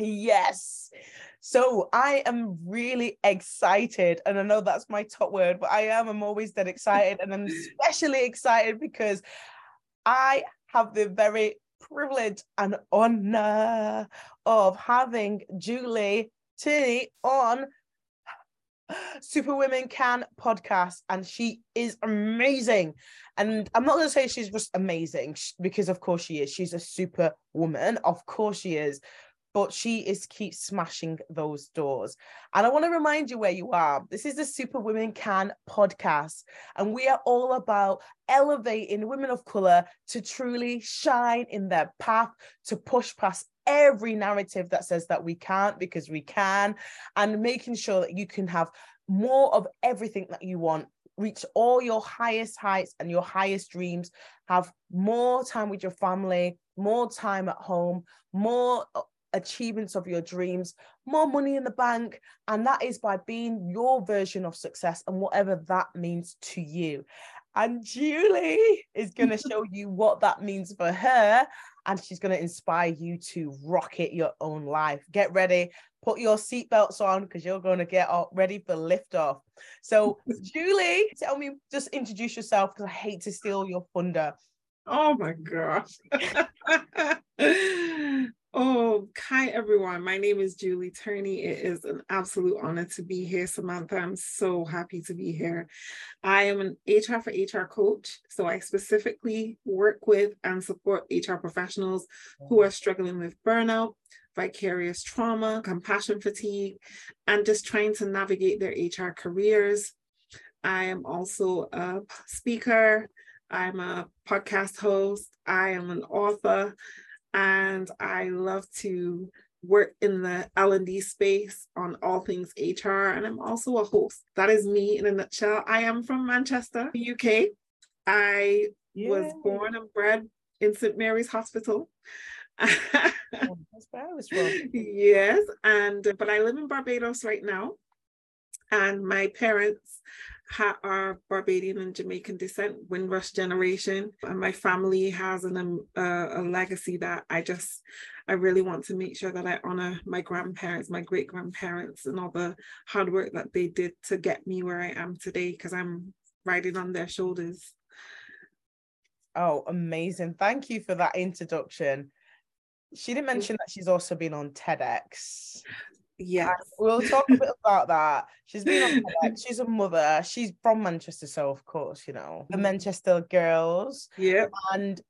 Yes. So I am really excited. And I know that's my top word, but I am. I'm always that excited. And I'm especially excited because I have the very privilege and honor of having Julie Turney on Super Women Can podcast, and she is amazing. And I'm not going to say she's just amazing because, of course, she is. She's a super woman, of course, she is but she is keep smashing those doors. And I want to remind you where you are. This is the Super Women Can podcast, and we are all about elevating women of color to truly shine in their path, to push past every narrative that says that we can't because we can, and making sure that you can have more of everything that you want reach all your highest heights and your highest dreams have more time with your family more time at home more achievements of your dreams, more money in the bank. And that is by being your version of success and whatever that means to you. And Julie is going to show you what that means for her. And she's going to inspire you to rocket your own life. Get ready, put your seatbelts on because you're going to get ready for liftoff. So, Julie, tell me, just introduce yourself because I hate to steal your thunder. Oh my gosh. Oh, hi everyone. My name is Julie Turney. It is an absolute honor to be here, Samantha. I'm so happy to be here. I am an HR for HR coach. So I specifically work with and support HR professionals who are struggling with burnout, vicarious trauma, compassion fatigue, and just trying to navigate their HR careers. I am also a speaker. I'm a podcast host. I am an author and I love to work in the L&D space on all things HR and I'm also a host. That is me in a nutshell. I am from Manchester, UK. I Yay. was born and bred in St Mary's Hospital. oh, yes, and but I live in Barbados right now, and my parents ha- are Barbadian and Jamaican descent, Windrush generation, and my family has an, um, uh, a legacy that I just, I really want to make sure that I honor my grandparents, my great grandparents, and all the hard work that they did to get me where I am today, because I'm riding on their shoulders. Oh, amazing. Thank you for that introduction. She didn't mention that she's also been on TEDx. Yes. we'll talk a bit about that. She's been on she's a mother. She's from Manchester, so of course, you know, the mm. Manchester girls. Yeah. And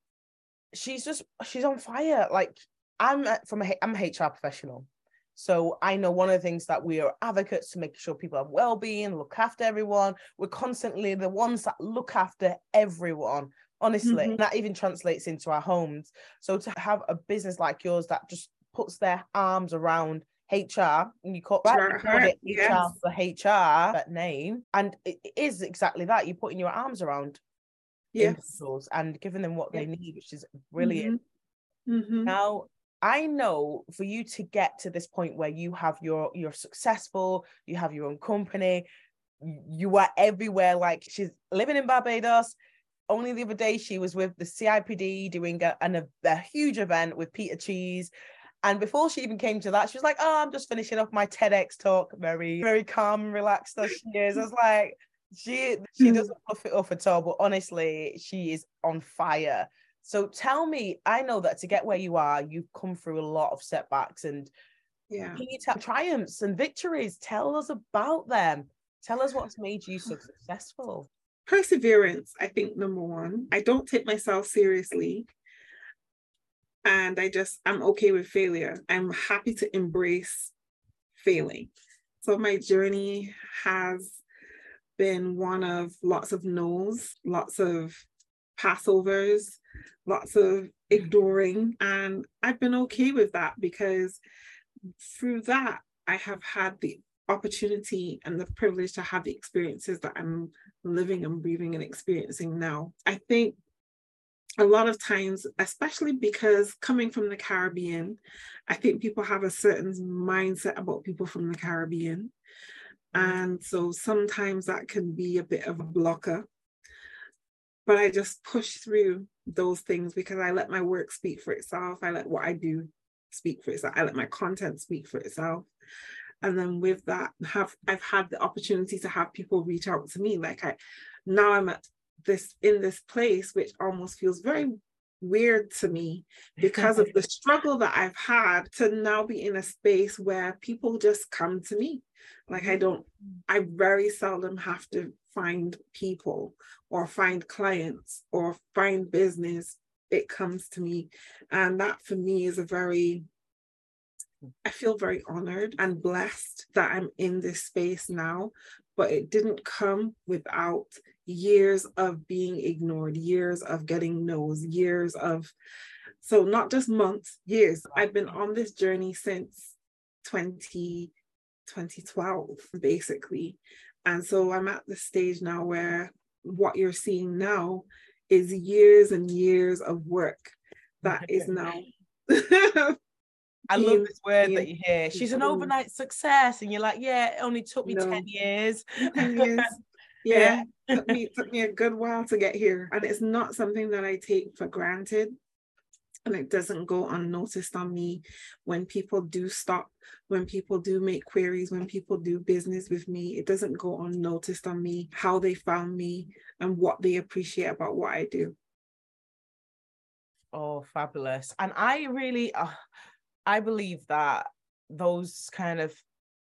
she's just she's on fire. Like I'm from a I'm a HR professional. So I know one of the things that we are advocates to make sure people have well-being, look after everyone. We're constantly the ones that look after everyone. Honestly, mm-hmm. that even translates into our homes. So to have a business like yours that just puts their arms around HR, and you call, right, call it yes. HR for HR, that name. And it is exactly that. You're putting your arms around yes. and giving them what they need, which is brilliant. Mm-hmm. Mm-hmm. Now, I know for you to get to this point where you have your you're successful, you have your own company, you are everywhere. Like she's living in Barbados. Only the other day she was with the CIPD doing a, an, a huge event with Peter Cheese and before she even came to that, she was like, "Oh, I'm just finishing off my TEDx talk." Very, very calm, relaxed as she is. I was like, she she hmm. doesn't fluff it up at all, but honestly, she is on fire. So tell me, I know that to get where you are, you've come through a lot of setbacks and yeah, can you tell triumphs and victories? Tell us about them. Tell us what's made you so successful. Perseverance, I think number one. I don't take myself seriously and I just, I'm okay with failure. I'm happy to embrace failing. So my journey has been one of lots of no's, lots of passovers, lots of ignoring. And I've been okay with that because through that, I have had the opportunity and the privilege to have the experiences that I'm living and breathing and experiencing now. I think a lot of times, especially because coming from the Caribbean, I think people have a certain mindset about people from the Caribbean. Mm. And so sometimes that can be a bit of a blocker. But I just push through those things because I let my work speak for itself. I let what I do speak for itself. I let my content speak for itself. And then with that, have I've had the opportunity to have people reach out to me. Like I now I'm at this in this place which almost feels very weird to me because of the struggle that I've had to now be in a space where people just come to me. Like I don't, I very seldom have to find people or find clients or find business. It comes to me. And that for me is a very, I feel very honored and blessed that I'm in this space now, but it didn't come without years of being ignored, years of getting no's, years of, so not just months, years. I've been on this journey since 20, 2012, basically. And so I'm at the stage now where what you're seeing now is years and years of work that is now. I love this word that you hear. She's an overnight success, and you're like, yeah, it only took me no. 10 years. 10 years. Yeah, yeah. took me took me a good while to get here, and it's not something that I take for granted, and it doesn't go unnoticed on me when people do stop, when people do make queries, when people do business with me. It doesn't go unnoticed on me how they found me and what they appreciate about what I do. Oh, fabulous! And I really, uh, I believe that those kind of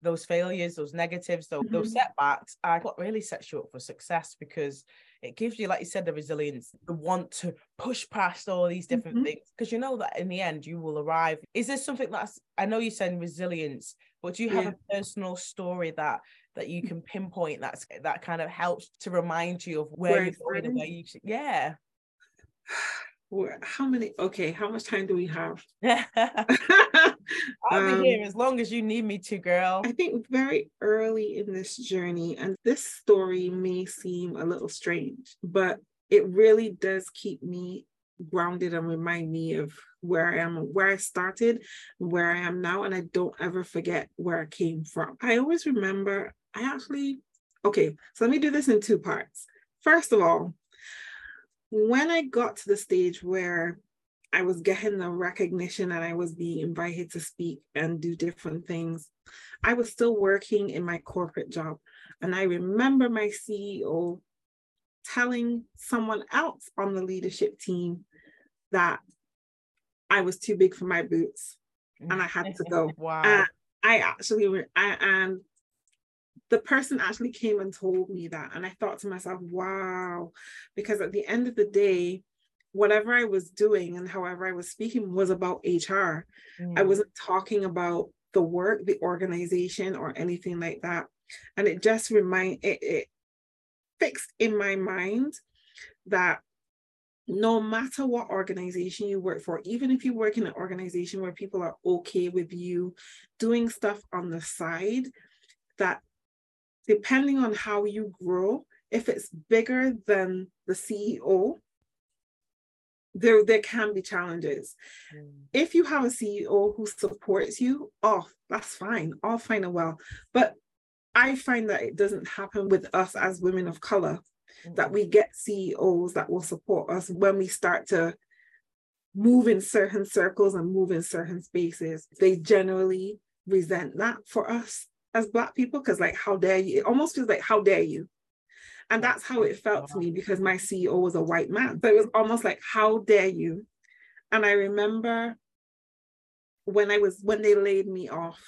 those failures, those negatives, those, mm-hmm. those setbacks are what really sets you up for success because it gives you, like you said, the resilience, the want to push past all these different mm-hmm. things because you know that in the end you will arrive. Is there something that's I know you're saying resilience, but do you have yeah. a personal story that that you can pinpoint that's that kind of helps to remind you of where, where you're going and where you should, yeah. how many okay how much time do we have i'll um, be here as long as you need me to girl. I think very early in this journey and this story may seem a little strange but it really does keep me grounded and remind me of where i am where i started where i am now and i don't ever forget where i came from. I always remember i actually okay so let me do this in two parts. First of all when I got to the stage where I was getting the recognition and I was being invited to speak and do different things, I was still working in my corporate job. And I remember my CEO telling someone else on the leadership team that I was too big for my boots and I had to go. wow. And I actually, I, and the person actually came and told me that. And I thought to myself, wow, because at the end of the day, whatever I was doing and however I was speaking was about HR. Mm. I wasn't talking about the work, the organization, or anything like that. And it just remind it, it fixed in my mind that no matter what organization you work for, even if you work in an organization where people are okay with you doing stuff on the side, that depending on how you grow, if it's bigger than the CEO, there, there can be challenges. Mm. If you have a CEO who supports you, oh, that's fine, all fine and well. But I find that it doesn't happen with us as women of color, mm. that we get CEOs that will support us when we start to move in certain circles and move in certain spaces. They generally resent that for us as black people because like how dare you it almost feels like how dare you and that's how it felt to me because my ceo was a white man. So it was almost like how dare you? And i remember when i was when they laid me off.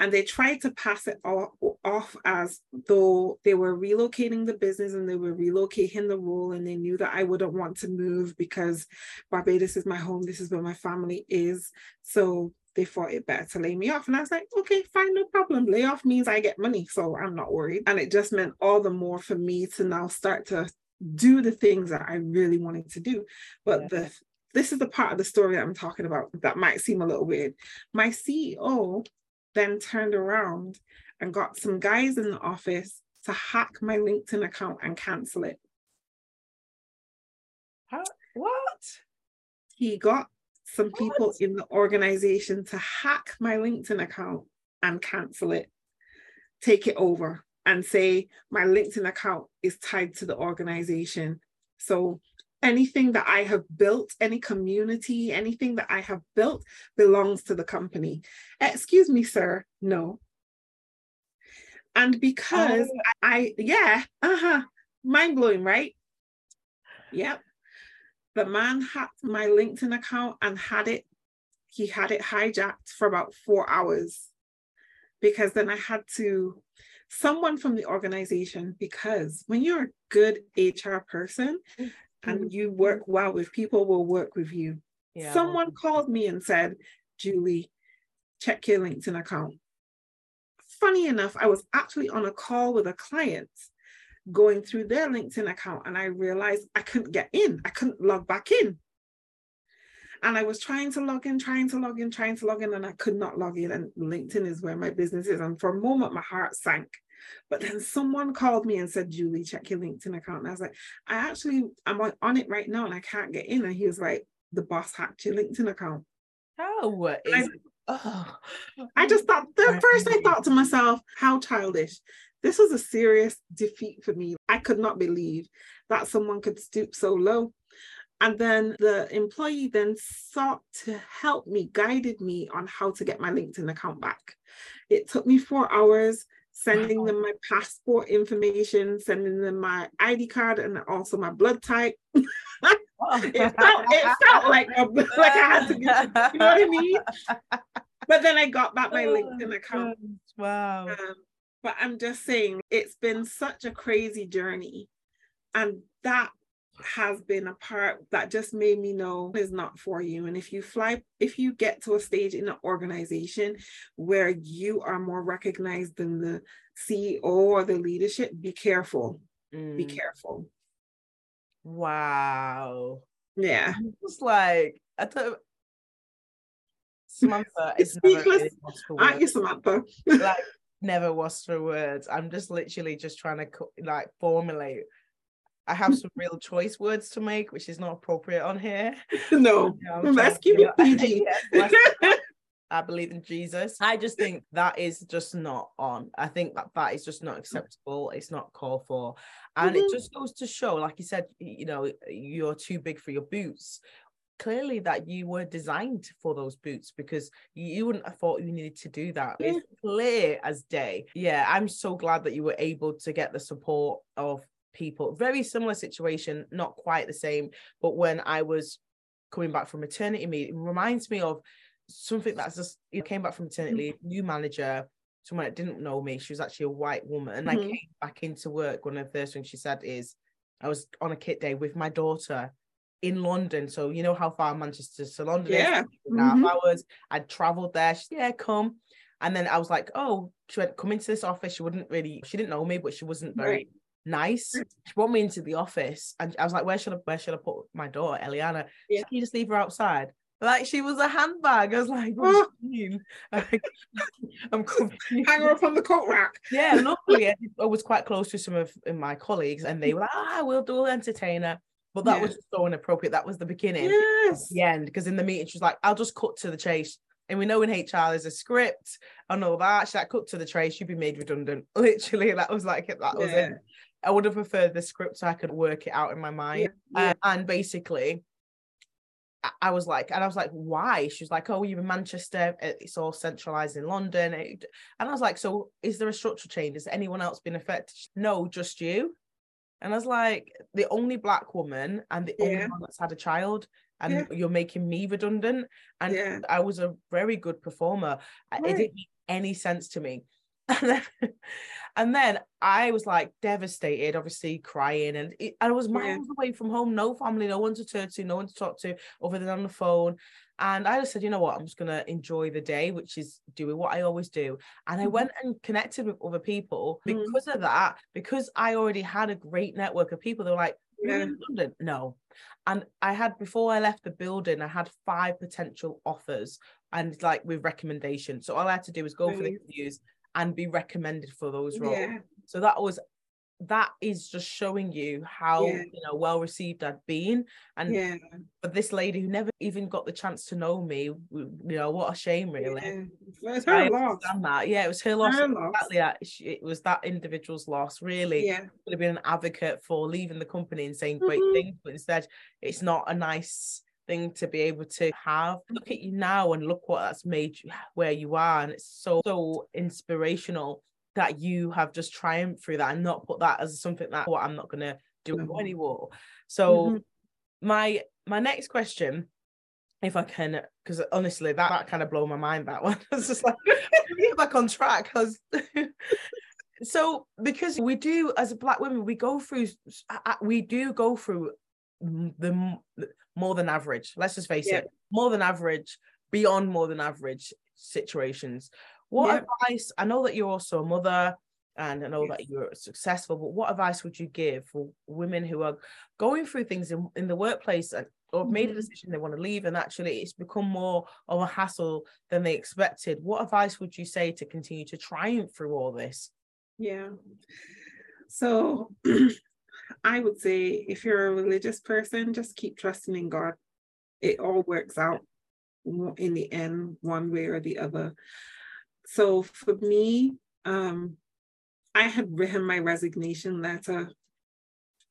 And they tried to pass it off as though they were relocating the business and they were relocating the role and they knew that I wouldn't want to move because Barbados is my home. This is where my family is. So they thought it better to lay me off. And I was like, okay, fine, no problem. Layoff means I get money. So I'm not worried. And it just meant all the more for me to now start to do the things that I really wanted to do. But yeah. the this is the part of the story that I'm talking about that might seem a little weird. My CEO then turned around and got some guys in the office to hack my LinkedIn account and cancel it. How, what? He got some people what? in the organization to hack my LinkedIn account and cancel it, take it over and say my LinkedIn account is tied to the organization. So anything that I have built, any community, anything that I have built belongs to the company. Excuse me, sir. No. And because Oh. I, I yeah, uh-huh. Mind blowing, right? Yep. The man hacked my LinkedIn account and had it, he had it hijacked for about four hours because then I had to, someone from the organization, because when you're a good HR person and mm-hmm. you work well with people, will work with you. Yeah. Someone called me and said, Julie, check your LinkedIn account. Funny enough, I was actually on a call with a client going through their LinkedIn account and I realized I couldn't get in. I couldn't log back in. And I was trying to log in, trying to log in, trying to log in, and I could not log in. And LinkedIn is where my business is. And for a moment, my heart sank. But then someone called me and said, Julie, check your LinkedIn account. And I was like, I actually, I'm on- it right now and I can't get in. And he was like, the boss hacked your LinkedIn account. How is oh. I just thought, the first I thought to myself, how childish. This was a serious defeat for me. I could not believe that someone could stoop so low. And then the employee then sought to help me, guided me on how to get my LinkedIn account back. It took me four hours sending Wow. them my passport information, sending them my ID card and also my blood type. It felt, it felt like, a, like I had to, get, you know what I mean? But then I got back my LinkedIn account. Wow. Um, but I'm just saying, it's been such a crazy journey. And that has been a part that just made me know is not for you. And if you fly, if you get to a stage in an organization where you are more recognized than the CEO or the leadership, be careful. Be Mm. careful. Wow. Yeah. I'm just like I don't Samantha is never Speechless, really lost for Aren't you. Samantha? like never was for words. I'm just literally just trying to like formulate. I have some real choice words to make, which is not appropriate on here. no. Let's keep it PG. I believe in Jesus. I just think that is just not on. I think that that is just not acceptable. It's not called for. And it Mhm. just goes to show, like you said, you know, you're too big for your boots. Clearly, that you were designed for those boots because you wouldn't have thought you needed to do that. Yeah. It's clear as day. Yeah, I'm so glad that you were able to get the support of people. Very similar situation, not quite the same, but when I was coming back from maternity leave, it reminds me of something that's just you came back from maternity leave, new manager, someone that didn't know me. She was actually a white woman. And I Mhm. came back into work. One of the first things she said is, I was on a kit day with my daughter in London. So you know how far Manchester to London Yeah. is, two and a half Mhm. hours. I'd traveled there. She said, yeah, come. And then I was like, oh, she went, come into this office. She wouldn't really, she didn't know me, but she wasn't very Right. nice. She brought me into the office and I was like, where should I where should I put my daughter, Eliana? She Yeah. said, Can you just leave her outside? Like she was a handbag. I was like, what Oh. do you mean? I'm confused. Hang her up on the coat rack. Yeah, luckily I, I was quite close to some of my colleagues and they were like, ah, we'll do entertainer. But that Yeah. was just so inappropriate. That was the beginning Yes. the end because in the meeting she was like, I'll just cut to the chase. And we know in HR there's a script and all that. She's like, cut to the chase, you'd be made redundant. Literally, that was like it. That was Yeah. it. I would have preferred the script so I could work it out in my mind. Yeah. Uh, and basically, I- I was like, and I was like, why? She was like, oh, you're in Manchester. uh, It's all centralized in London. And I was like, so is there a structural change? Has anyone else been affected? No, just you. And I was like, the only black woman and the only one that's had a child, and Yeah. you're making me redundant. And Yeah. I was a very good performer. I- It didn't make any sense to me. And then, and then I was like devastated, obviously crying, and it, I was Yeah. miles away from home, no family, no one to turn to, no one to talk to, other than on the phone. And I just said, you know what, I'm just gonna enjoy the day, which is doing what I always do. And I Mhm. went and connected with other people Mhm. because of that, because I already had a great network of people. They were like, Yeah. London? No. And I had before I left the building, I had five potential offers and like with recommendations. So all I had to do was go for the interviews and be recommended for those roles. Yeah. So that was that is just showing you how Yeah. you know well received I'd been. And yeah, for this lady who never even got the chance to know me, you know, what a shame, really. yeah. It's I her loss. that. Yeah, it was her loss. Her loss. Exactly that. It was that individual's loss, really. Yeah, Could have been an advocate for leaving the company and saying great Mhm. things, but instead, it's not a nice thing to be able to have. Look at you now and look what that's made you where you are. And it's so, so inspirational that you have just triumphed through that and not put that as something that, what I'm not going to do No. anymore. So, Mhm. my my next question if I can, because honestly, that, that kind of blew my mind. That one, it's just like get back on track. 'cause- so, because we do as a black women, we go through, we do go through the more than average. Let's just face Yeah. it, more than average, beyond more than average situations. What Yeah. advice? I know that you're also a mother. And I know Yes. that you're successful, but what advice would you give for women who are going through things in, in the workplace and or have made a Mhm. decision they want to leave and actually it's become more of a hassle than they expected what advice would you say to continue to triumph through all this yeah. So I would say if you're a religious person, just keep trusting in God. It all works out in the end, one way or the other. So for me, um, I had written my resignation letter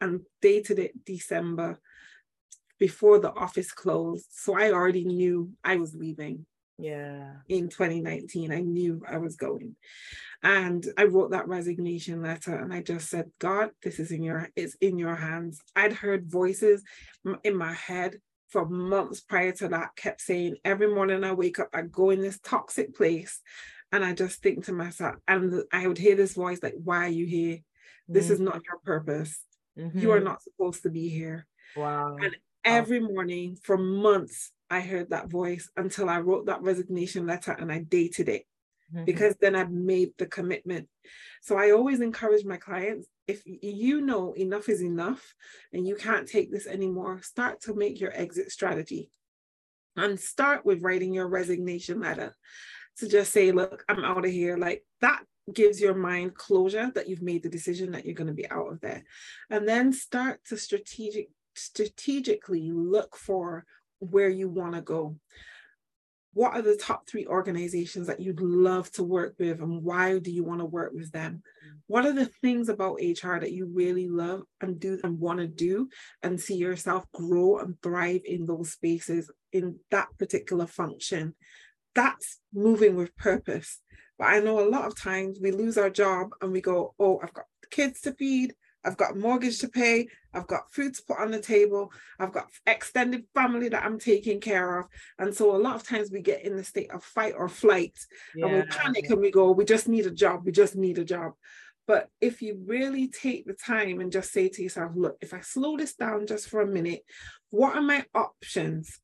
and dated it December before the office closed. So I already knew I was leaving yeah in 2019. I knew I was going. And I wrote that resignation letter and I just said, God, this is in your it's in your hands. I'd heard voices in my head for months prior to that kept saying every morning I wake up, I go in this toxic place and I just think to myself, and I would hear this voice like, why are you here? This is not your purpose. You are Mhm. not supposed to be here wow and every morning for months i heard that voice until i wrote that resignation letter and i dated it Mhm. because then i made the commitment so i always encourage my clients if you know enough is enough and you can't take this anymore start to make your exit strategy and start with writing your resignation letter to just say look i'm out of here. Like that gives your mind closure that you've made the decision that you're going to be out of there. And then start to strategic strategically look for where you want to go. What are the top three organizations that you'd love to work with and why do you want to work with them? What are the things about hr that you really love and do and want to do and see yourself grow and thrive in those spaces in that particular function that's moving with purpose but i know a lot of times we lose our job and we go oh i've got kids to feed I've got mortgage to pay. I've got food to put on the table. I've got extended family that I'm taking care of. And so a lot of times we get in the state of fight or flight and we panic and we go, we just need a job. We just need a job. But if you really take the time and just say to yourself, look, if I slow this down just for a minute, what are my options?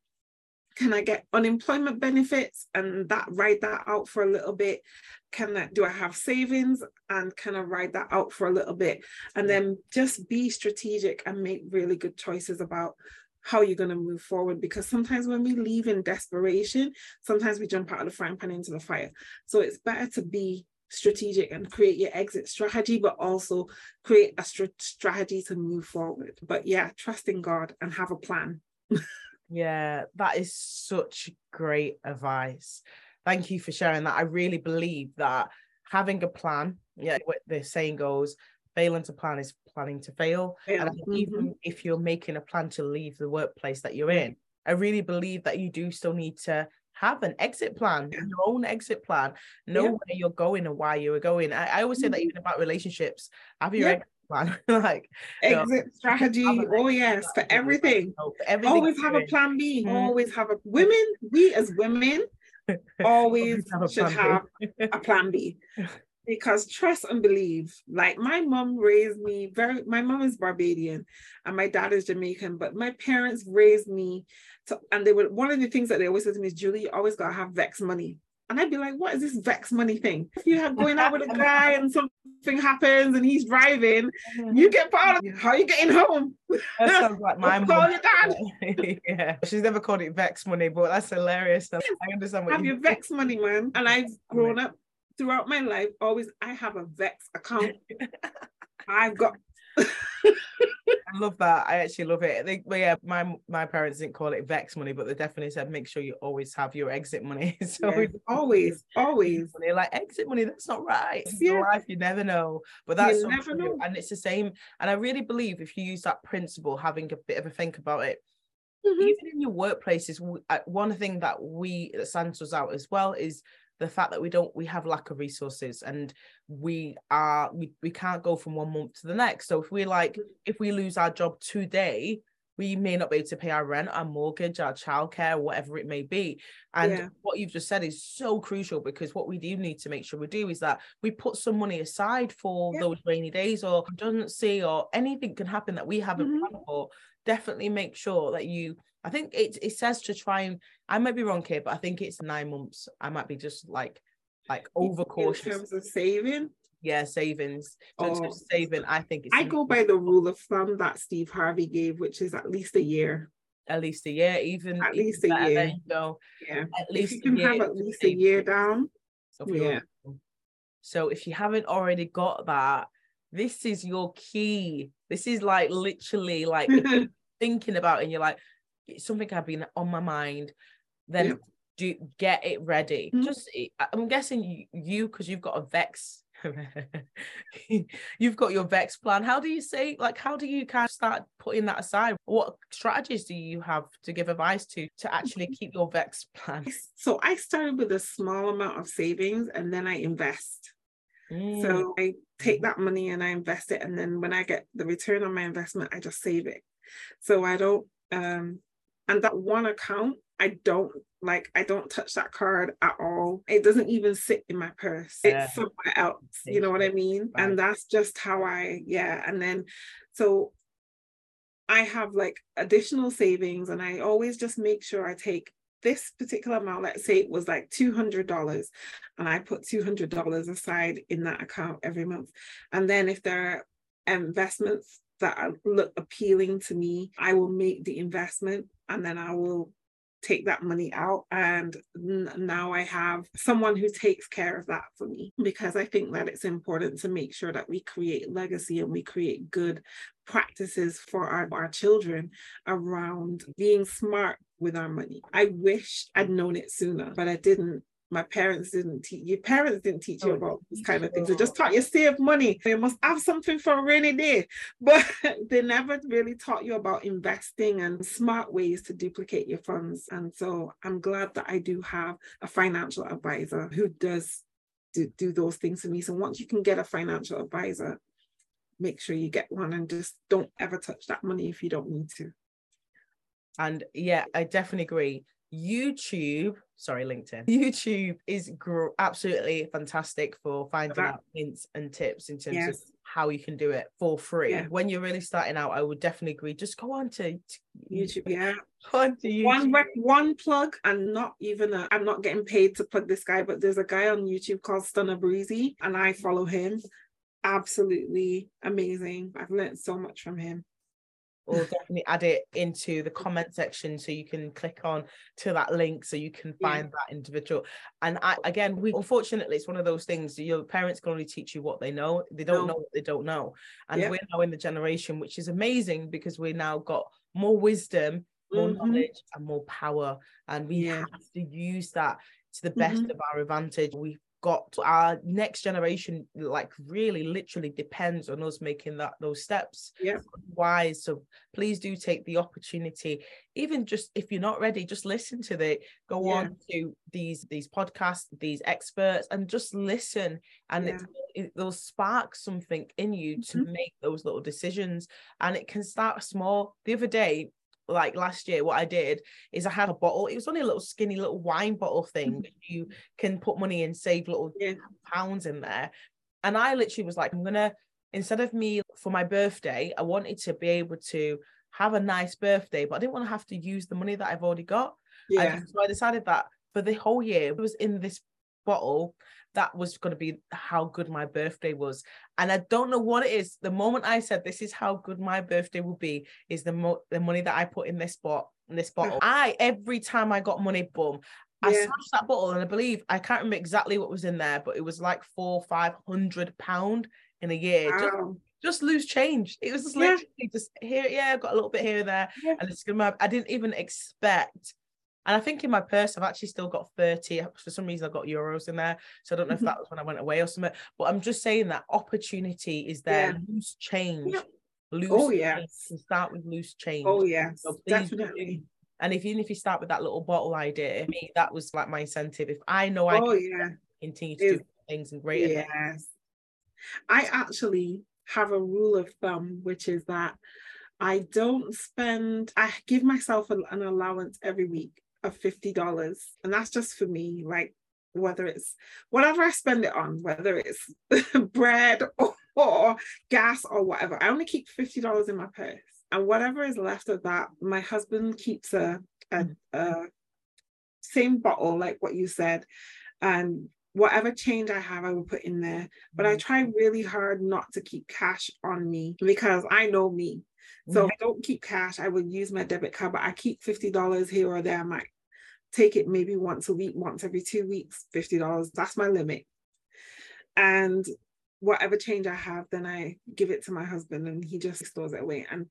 Can I get unemployment benefits and that ride that out for a little bit? Can I do I have savings and can I ride that out for a little bit? And then just be strategic and make really good choices about how you're going to move forward because sometimes when we leave in desperation sometimes we jump out of the frying pan into the fire so it's better to be strategic and create your exit strategy but also create a str- strategy to move forward but yeah trust in god and have a plan Yeah, that is such great advice. Thank you for sharing that. I really believe that having a plan, yeah, what the saying goes, failing to plan is planning to fail. And Yeah. think Mhm. even if you're making a plan to leave the workplace that you're in, I really believe that you do still need to have an exit plan, Yeah. your own exit plan, know Yeah. where you're going and why you are going. I, I always say that Mhm. even about relationships, have your Yeah. exit plan. like exit strategy oh yes for everything for everything always have a plan b Mhm. always have a women we as women always have should have a plan b because trust and believe like my mom raised me very my mom is barbadian and my dad is jamaican but my parents raised me to and they were one of the things that they always said to me is julie you always gotta have vex money and I'd be like, what is this vex money thing? If you have going out with a guy and something happens and he's driving, you get part of it. How are you getting home? That sounds like my Call your dad. yeah, she's never called it vex money, but that's hilarious. I understand what have you your vex money, man. And I've grown up throughout my life, always I have a vex account. I've got I love that. I actually love it. They, well, yeah, my my parents didn't call it vex money, but they definitely said make sure you always have your exit money. so always, always. Money. Like exit money, that's not right. Yeah. life, you never know. But that's never know. and it's the same. And I really believe if you use that principle, having a bit of a think about it, mm-hmm. even in your workplaces, uh, one thing that we that stands us out as well is the fact that we don't we have lack of resources and we are we, we can't go from one month to the next so if we like mm. if we lose our job today we may not be able to pay our rent our mortgage our childcare whatever it may be and yeah. what you've just said is so crucial because what we do need to make sure we do is that we put some money aside for yeah. those rainy days or redundancy or anything can happen that we haven't mm-hmm. planned for definitely make sure that you I think it it says to try and I might be wrong here, but I think it's nine months. I might be just like like over cautious. In terms of saving? Yeah, savings. Oh. saving, I think I go by the rule of thumb that Steve Harvey gave, which is at least a year. At least a year, even at least a year. You know, yeah. At least if you can have at least a year down. Yeah. So if you haven't already got that, this is your key. This is like literally like thinking about it and you're like, something I've been on my mind, then yeah. do get it ready. Mm-hmm. Just I'm guessing you because you, have got a vex. you've got your vex plan. How do you say like how do you kind of start putting that aside? What strategies do you have to give advice to to actually mm-hmm. keep your vex plan? So I started with a small amount of savings and then I invest. Mm. So I take that money and I invest it, and then when I get the return on my investment, I just save it. So I don't um and that one account, I don't like, I don't touch that card at all. It doesn't even sit in my purse. Yeah. It's somewhere else. You know what I mean? Right. And that's just how I, yeah. And then, so I have like additional savings and I always just make sure I take this particular amount, let's say it was like $200, and I put $200 aside in that account every month. And then if there are investments that look appealing to me, I will make the investment and then I will take that money out and now I have someone who takes care of that for me because I think that it's important to make sure that we create legacy and we create good practices for our, our children around being smart with our money. I wish I'd known it sooner, but I didn't my parents didn't teach your parents didn't teach you oh, about these kind of things. They just taught you save money. You must have something for a rainy day. But they never really taught you about investing and smart ways to duplicate your funds. And so I'm glad that I do have a financial advisor who does do, do those things for me. So once you can get a financial advisor, make sure you get one and just don't ever touch that money if you don't need to. And yeah, I definitely agree. YouTube, sorry, LinkedIn. YouTube is gr- absolutely fantastic for finding out hints and tips in terms yes. of how you can do it for free. Yeah. When you're really starting out, I would definitely agree. Just go on to, to YouTube. Yeah. On to YouTube. One rec- one plug, and not even i am not getting paid to plug this guy, but there's a guy on YouTube called Stunner Breezy, and I follow him. Absolutely amazing. I've learned so much from him we'll definitely add it into the comment section so you can click on to that link so you can find yeah. that individual and I, again we unfortunately it's one of those things your parents can only teach you what they know they don't no. know what they don't know and yeah. we're now in the generation which is amazing because we now got more wisdom more mm-hmm. knowledge and more power and we yeah. have to use that to the best mm-hmm. of our advantage we've got our next generation like really literally depends on us making that those steps yeah wise so please do take the opportunity even just if you're not ready just listen to the go yeah. on to these these podcasts these experts and just listen and yeah. it, it, will spark something in you mm-hmm. to make those little decisions and it can start small the other day like last year, what I did is I had a bottle. It was only a little skinny little wine bottle thing mm-hmm. that you can put money and save little yeah. pounds in there. And I literally was like, I'm gonna instead of me for my birthday, I wanted to be able to have a nice birthday, but I didn't want to have to use the money that I've already got. Yeah. so I decided that for the whole year, it was in this bottle that was going to be how good my birthday was. And I don't know what it is. The moment I said this is how good my birthday will be, is the mo- the money that I put in this spot in this bottle. Mm. I every time I got money, boom. I yeah. smashed that bottle and I believe I can't remember exactly what was in there, but it was like four, five hundred pound in a year. Wow. Just just lose change. It was just Yeah. literally just here, yeah, got a little bit here and there, Yeah. and it's gonna. I didn't even expect. And I think in my purse, I've actually still got 30. For some reason, I've got euros in there. So I don't know if Mhm. that was when I went away or something. But I'm just saying that opportunity is there. Yeah. Loose change. Yeah. Loose Oh. You start with loose change. Oh yeah. So definitely. And if even if you start with that little bottle idea, me, that was like my incentive. If I know I Oh can yeah. continue to do things and greater things, Yes. I actually have a rule of thumb, which is that I don't spend, I give myself an allowance every week of $50. And that's just for me, like whether it's whatever I spend it on, whether it's bread or, or gas or whatever. I only keep $50 in my purse. And whatever is left of that, my husband keeps a, a, mm. a same bottle, like what you said. And whatever change I have, I will put in there. But I mm. try really hard not to keep cash on me because I know me. So if I don't keep cash, I would use my debit card, but I keep $50 here or there. I might take it maybe once a week, once every two weeks, $50. That's my limit. And whatever change I have, then I give it to my husband and he just stores it away. And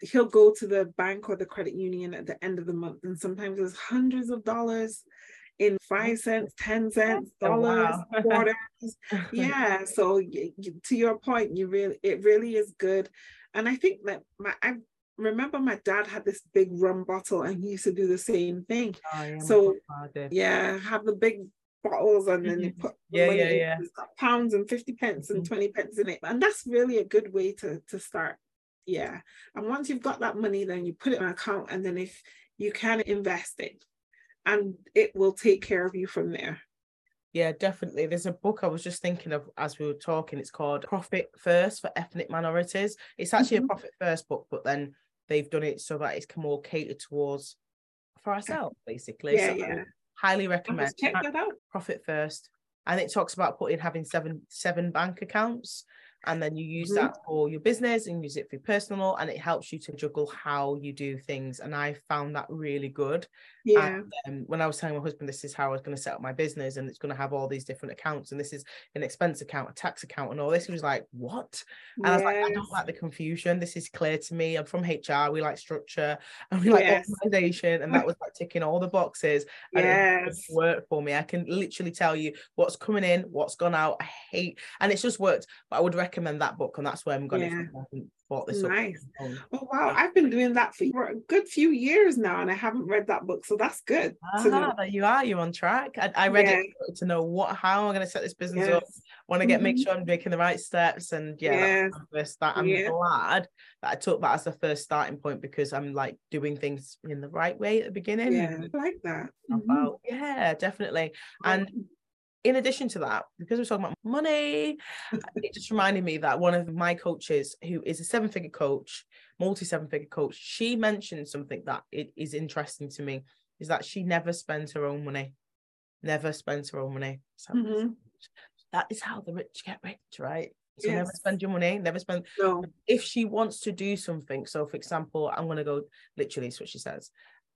he'll go to the bank or the credit union at the end of the month. And sometimes there's hundreds of dollars in five cents, 10 cents, Oh, dollars, wow. quarters. Yeah. So to your point, you really, it really is good. And I think that my, I remember my dad had this big rum bottle and he used to do the same thing. Oh, yeah, So. Yeah, have the big bottles and then you Mhm. put Yeah, yeah, yeah. pounds and 50 pence and Mhm. 20 pence in it. And that's really a good way to to start. Yeah. And once you've got that money, then you put it in an account and then if you can invest it and it will take care of you from there. Yeah, definitely. There's a book I was just thinking of as we were talking. It's called Profit First for Ethnic Minorities. It's actually Mhm. a profit first book, but then they've done it so that it's more catered towards for ourselves, basically. Yeah, so yeah. highly recommend check that out. Profit First. And it talks about putting having seven seven bank accounts. And then you use Mhm. that for your business and use it for your personal, and it helps you to juggle how you do things. And I found that really good. Yeah. And um, when I was telling my husband, this is how I was going to set up my business, and it's going to have all these different accounts, and this is an expense account, a tax account, and all this. He was like, "What?" And I was like, "I don't like the confusion. This is clear to me. I'm from HR. We like structure, and we like Yes. organization, and that was like ticking all the boxes. And it Yes. just worked for me. I can literally tell you what's coming in, what's gone out. I hate, and it's just worked. But I would recommend that book, and that's where I'm going. Yeah. Haven't bought this up. Nice. on- Oh wow, I've been doing that for, a good few years now, and I haven't read that book, so that's good. to. Ah, you are. You're on track. I, I read Yeah. it to know what, how I'm going to set this business up. Want to get make Mhm. sure I'm making the right steps, and yeah, Yes. first start. I'm Yeah. glad that I took that as the first starting point because I'm like doing things in the right way at the beginning. Yeah, I like that. I Mhm. yeah, definitely. And in addition to that, because we're talking about money, it just reminded me that one of my coaches, who is a seven figure coach, multi seven figure coach, she mentioned something that it is interesting to me is that she never spends her own money, never spends her own money. So Mhm. that is how the rich get rich, right? So never spend your money, never spend. No. If she wants to do something, so for example, I'm going to go literally, is what she says.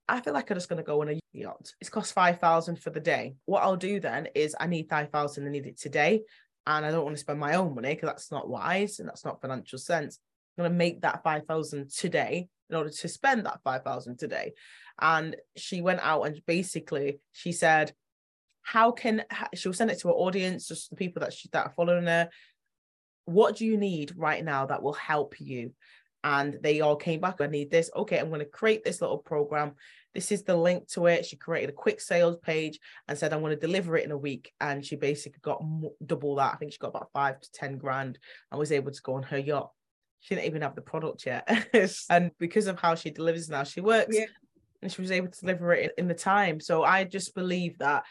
I feel like I'm just going to go on a yacht. It's cost 5,000 for the day. What I'll do then is I need 5,000 I need it today. And I don't want to spend my own money because that's not wise and that's not financial sense. I'm going to make that 5,000 today in order to spend that 5,000 today. And she went out and basically she said, how can she'll send it to her audience, just the people that she that are following her. What do you need right now that will help you? And they all came back. I need this. Okay, I'm going to create this little program. This is the link to it. She created a quick sales page and said, I'm going to deliver it in a week. And she basically got double that. I think she got about five to 10 grand and was able to go on her yacht. She didn't even have the product yet. and because of how she delivers now, she works Yeah. and she was able to deliver it in, the time. So I just believe that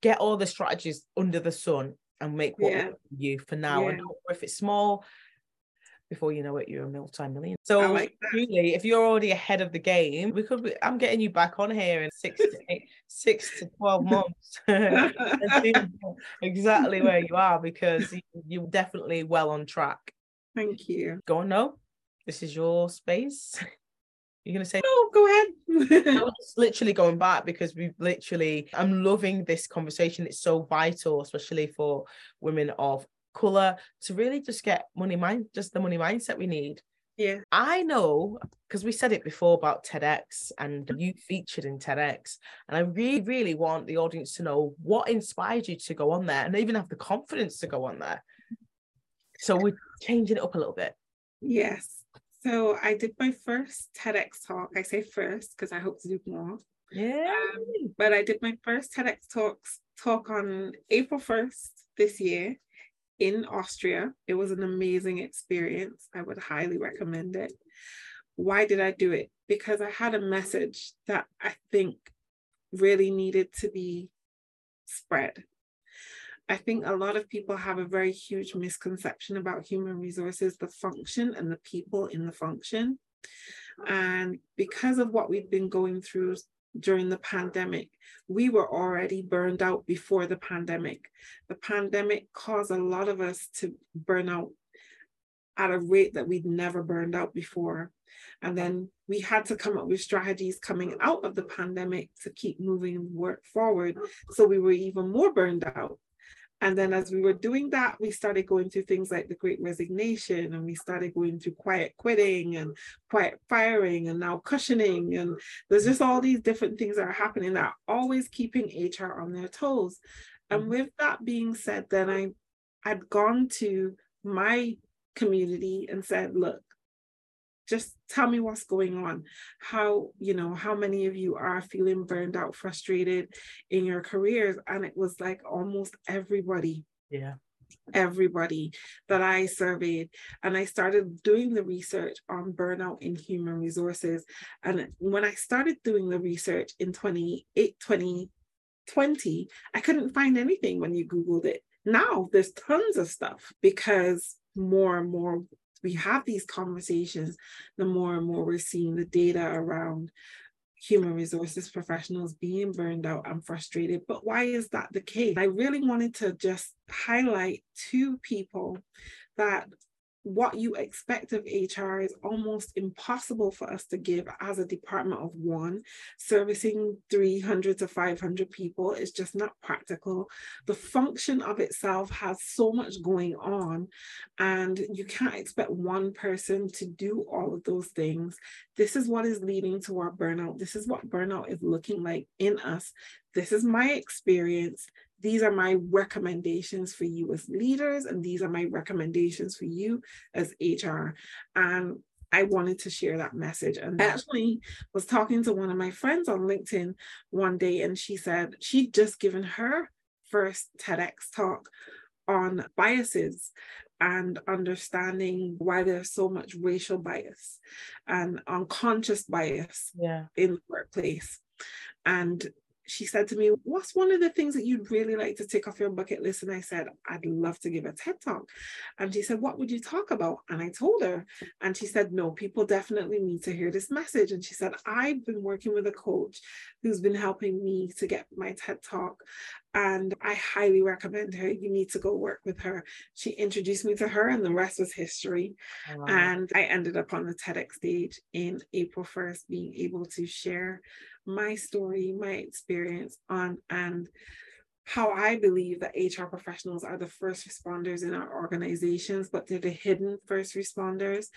get all the strategies under the sun and make what Yeah. you for now. And if it's small, before you know it, you're a multi-million. So like really, if you're already ahead of the game, we could. Be, I'm getting you back on here in six to eight, six to twelve months. exactly where you are because you- you're definitely well on track. Thank you. Go on, no, this is your space. You're gonna say No, go I ahead. was just literally going back because we've literally, I'm loving this conversation. It's so vital, especially for women of color to really just get money mind, just the money mindset we need. Yeah. I know because we said it before about TEDx and you featured in TEDx. And I really, really want the audience to know what inspired you to go on there and even have the confidence to go on there. So we're changing it up a little bit. Yes. So I did my first TEDx talk. I say first because I hope to do more. Yeah. Um, but I did my first TEDx talks talk on April 1st this year in Austria. It was an amazing experience. I would highly recommend it. Why did I do it? Because I had a message that I think really needed to be spread. I think a lot of people have a very huge misconception about human resources, the function and the people in the function. And because of what we've been going through during the pandemic. We were already burned out before the pandemic. The pandemic caused a lot of us to burn out at a rate that we'd never burned out before. And then we had to come up with strategies coming out of the pandemic to keep moving work forward. So we were even more burned out. And then as we were doing that, we started going through things like the great resignation and we started going through quiet quitting and quiet firing and now cushioning. And there's just all these different things that are happening that are always keeping HR on their toes. And mm-hmm. with that being said, then I I'd gone to my community and said, look, just tell me what's going on how you know how many of you are feeling burned out frustrated in your careers and it was like almost everybody yeah everybody that I surveyed. And I started doing the research on burnout in human resources. And when I started doing the research in 28, 2020, I couldn't find anything when you Googled it. Now there's tons of stuff because more and more we have these conversations, the more and more we're seeing the data around human resources professionals being burned out and frustrated. But why is that the case? I really wanted to just highlight two people that what you expect of HR is almost impossible for us to give as a department of one. Servicing 300 to 500 people is just not practical. The function of itself has so much going on, and you can't expect one person to do all of those things. This is what is leading to our burnout. This is what burnout is looking like in us. This is my experience these are my recommendations for you as leaders, and these are my recommendations for you as HR. And I wanted to share that message. And I actually was talking to one of my friends on LinkedIn one day, and she said she'd just given her first TEDx talk on biases and understanding why there's so much racial bias and unconscious bias yeah. in the workplace. And she said to me, What's one of the things that you'd really like to take off your bucket list? And I said, I'd love to give a TED talk. And she said, What would you talk about? And I told her, and she said, No, people definitely need to hear this message. And she said, I've been working with a coach who's been helping me to get my TED talk. And I highly recommend her. You need to go work with her. She introduced me to her, and the rest was history. And I ended up on the TEDx stage in April 1st, being able to share my story, my experience on and how I believe that HR professionals are the first responders in our organizations, but they're the hidden first responders.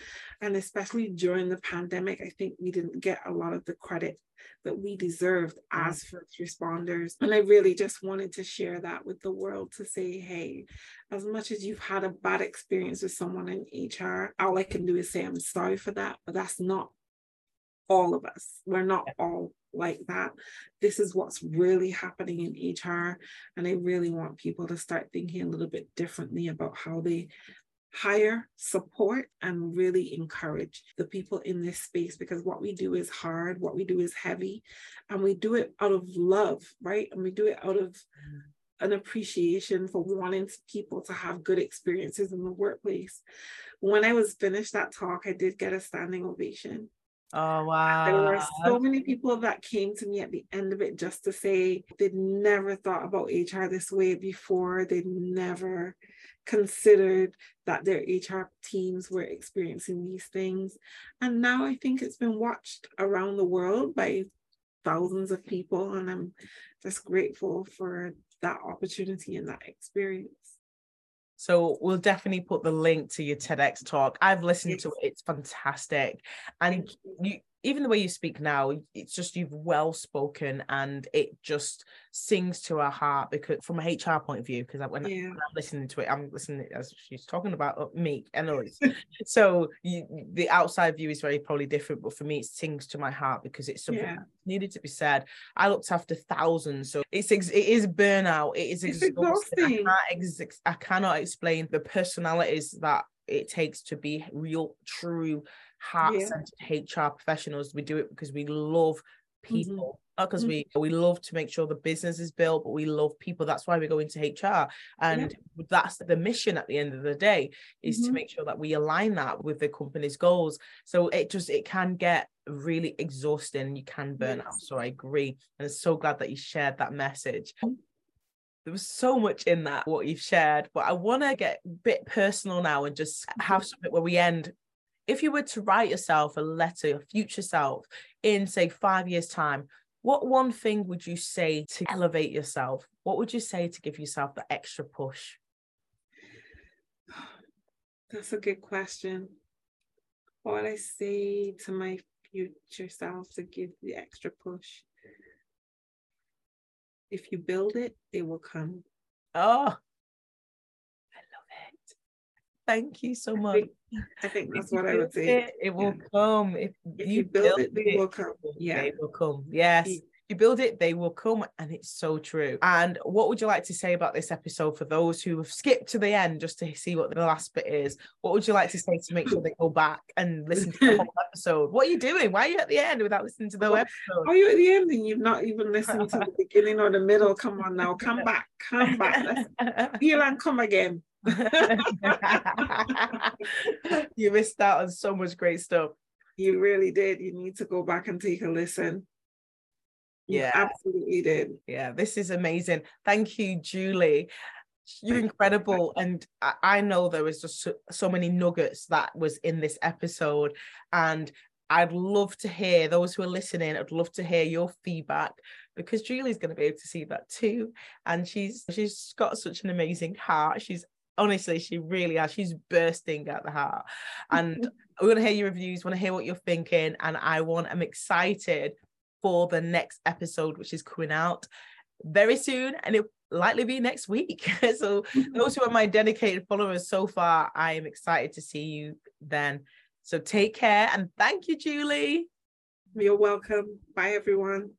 And especially during the pandemic, I think we didn't get a lot of the credit that we deserved as first responders. And I really just wanted to share that with the world to say, hey, as much as you've had a bad experience with someone in HR, all I can do is say, I'm sorry for that, but that's not all of us. We're not all like that. This is what's really happening in HR. And I really want people to start thinking a little bit differently about how they hire, support, and really encourage the people in this space because what we do is hard, what we do is heavy, and we do it out of love, right? And we do it out of an appreciation for wanting people to have good experiences in the workplace. When I was finished that talk, I did get a standing ovation. Oh wow. There were so many people that came to me at the end of it just to say they'd never thought about HR this way before. They'd never considered that their HR teams were experiencing these things. And now I think it's been watched around the world by thousands of people. And I'm just grateful for that opportunity and that experience. So we'll definitely put the link to your TEDx talk. I've listened to it. It's fantastic. And you even the way you speak now, it's just you've well spoken and it just sings to our heart because from a HR point of view, because when, Yeah. when I'm listening to it, I'm listening as she's talking about uh, me and others. so you, the outside view is very probably different, but for me, it sings to my heart because it's something Yeah. that needed to be said. I looked after thousands, so it's ex- it is burnout. It is It's exhausting. I exhausting. can't ex- I cannot explain the personalities that it takes to be real, true, heart-centered HR professionals. We do it because we love people, not because we we love to make sure the business is built, but we love people. That's why we go into HR, and that's the mission at the end of the day is to Mhm. make sure that we align that with the company's goals. So it just it can get really exhausting. You can burn out. So I agree, and I'm so glad that you shared that message there was so much in that what you've shared but i want to get a bit personal now and just have something where we end if you were to write yourself a letter your future self in say five years time what one thing would you say to elevate yourself what would you say to give yourself the extra push That's a good question. What would I say to my future self to give the extra push? If you build it, they will come. oh i love it thank you so I much think, I think that's what I would say. it, it will Yeah. come if, If you build it, they will come. Yeah. they will come yes Yeah. You build it they will come and it's so true and what would you like to say about this episode for those who have skipped to the end just to see what the last bit is what would you like to say to make sure they go back and listen to the whole episode what are you doing why are you at the end without listening to the Well, episode Are you at the end and you've not even listened to the beginning or the middle? Come on now, come back, come back. Let's heal and come again. you missed out on so much great stuff You really did. You need to go back and take a listen. You Yeah. absolutely did. Yeah, this is amazing. Thank you, Julie. You're incredible. And I, I know there was just so, so many nuggets that was in this episode. And I'd love to hear those who are listening, I'd love to hear your feedback because Julie's going to be able to see that too. And she's she's got such an amazing heart. She's honestly, she really has. She's bursting at the heart. And we want to hear your reviews, want to hear what you're thinking. And I want, I'm excited for the next episode, which is coming out very soon. And it'll likely be next week. so mm-hmm. those who are my dedicated followers so far, I am excited to see you then. So take care and thank you, Julie. You're welcome. Bye, everyone.